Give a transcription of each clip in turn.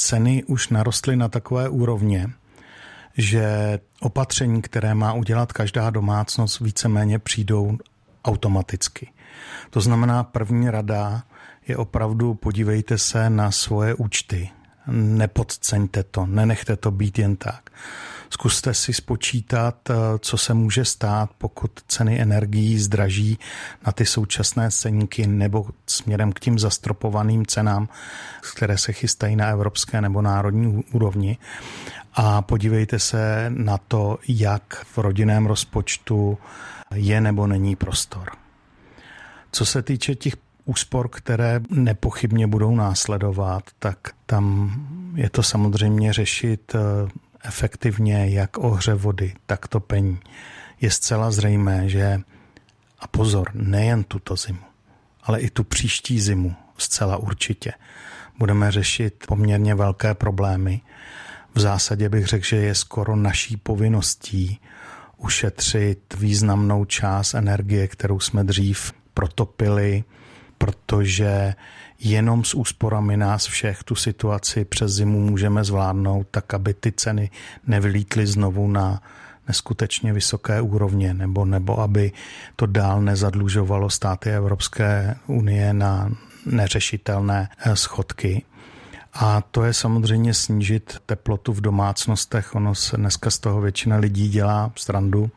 ceny už narostly na takové úrovně, že opatření, které má udělat každá domácnost, víceméně přijdou automaticky. To znamená, první rada je opravdu podívejte se na svoje účty. Nepodceňte to, nenechte to být jen tak. Zkuste si spočítat, eh, co se může stát, pokud ceny energií zdraží na ty současné ceníky nebo směrem k tím zastropovaným cenám, které se chystají na evropské nebo národní úrovni. A podívejte se na to, jak v rodinném rozpočtu je nebo není prostor. Co se týče těch úspor, které nepochybně budou následovat, tak tam je to samozřejmě řešit eh, efektivně jak ohře vody, tak topení. Je zcela zřejmé, že a pozor, nejen tuto zimu, ale i tu příští zimu zcela určitě budeme řešit poměrně velké problémy. V zásadě bych řekl, že je skoro naší povinností ušetřit významnou část energie, kterou jsme dřív protopili, protože jenom s úsporami nás všech tu situaci přes zimu můžeme zvládnout, tak aby ty ceny nevylítly znovu na neskutečně vysoké úrovně, nebo, nebo aby to dál nezadlužovalo státy Evropské unie na neřešitelné eh, schodky. A to je samozřejmě snížit teplotu v domácnostech. Ono se dneska z toho většina lidí dělá strandu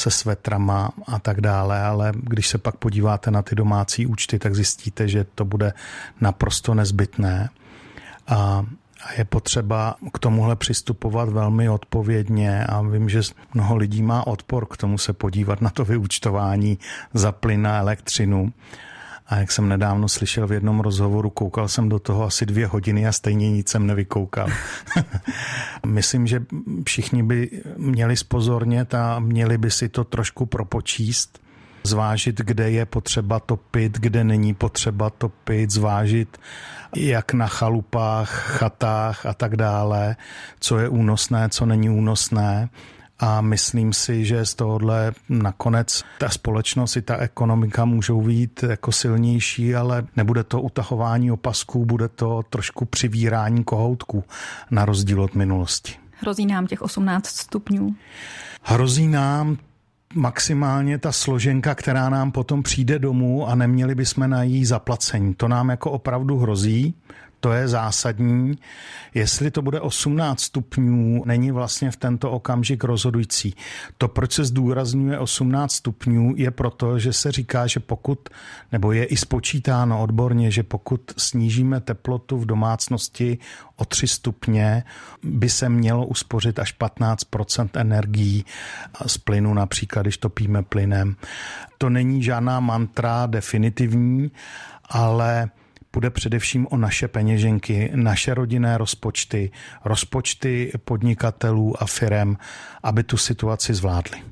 se svetrama a tak dále, ale když se pak podíváte na ty domácí účty, tak zjistíte, že to bude naprosto nezbytné. A a je potřeba k tomuhle přistupovat velmi odpovědně a vím, že mnoho lidí má odpor k tomu se podívat na to vyúčtování za plyn a elektřinu. A jak jsem nedávno slyšel v jednom rozhovoru, koukal jsem do toho asi dvě hodiny a stejně nic jsem nevykoukal. Myslím, že všichni by měli spozornět a měli by si to trošku propočíst, zvážit, kde je potřeba topit, kde není potřeba topit, zvážit, jak na chalupách, chatách a tak dále, co je únosné, co není únosné a myslím si, že z tohohle nakonec ta společnost i ta ekonomika můžou být jako silnější, ale nebude to utahování opasků, bude to trošku přivírání kohoutků na rozdíl od minulosti. Hrozí nám těch 18 stupňů? Hrozí nám maximálně ta složenka, která nám potom přijde domů a neměli bychom na její zaplacení. To nám jako opravdu hrozí. To je zásadní. Jestli to bude 18 stupňů, není vlastně v tento okamžik rozhodující. To, proč se zdůrazňuje 18 stupňů, je proto, že se říká, že pokud, nebo je i spočítáno odborně, že pokud snížíme teplotu v domácnosti o 3 stupně, by se mělo uspořit až 15% energií z plynu, například když topíme plynem. To není žádná mantra definitivní, ale Půjde především o naše peněženky, naše rodinné rozpočty, rozpočty podnikatelů a firem, aby tu situaci zvládli.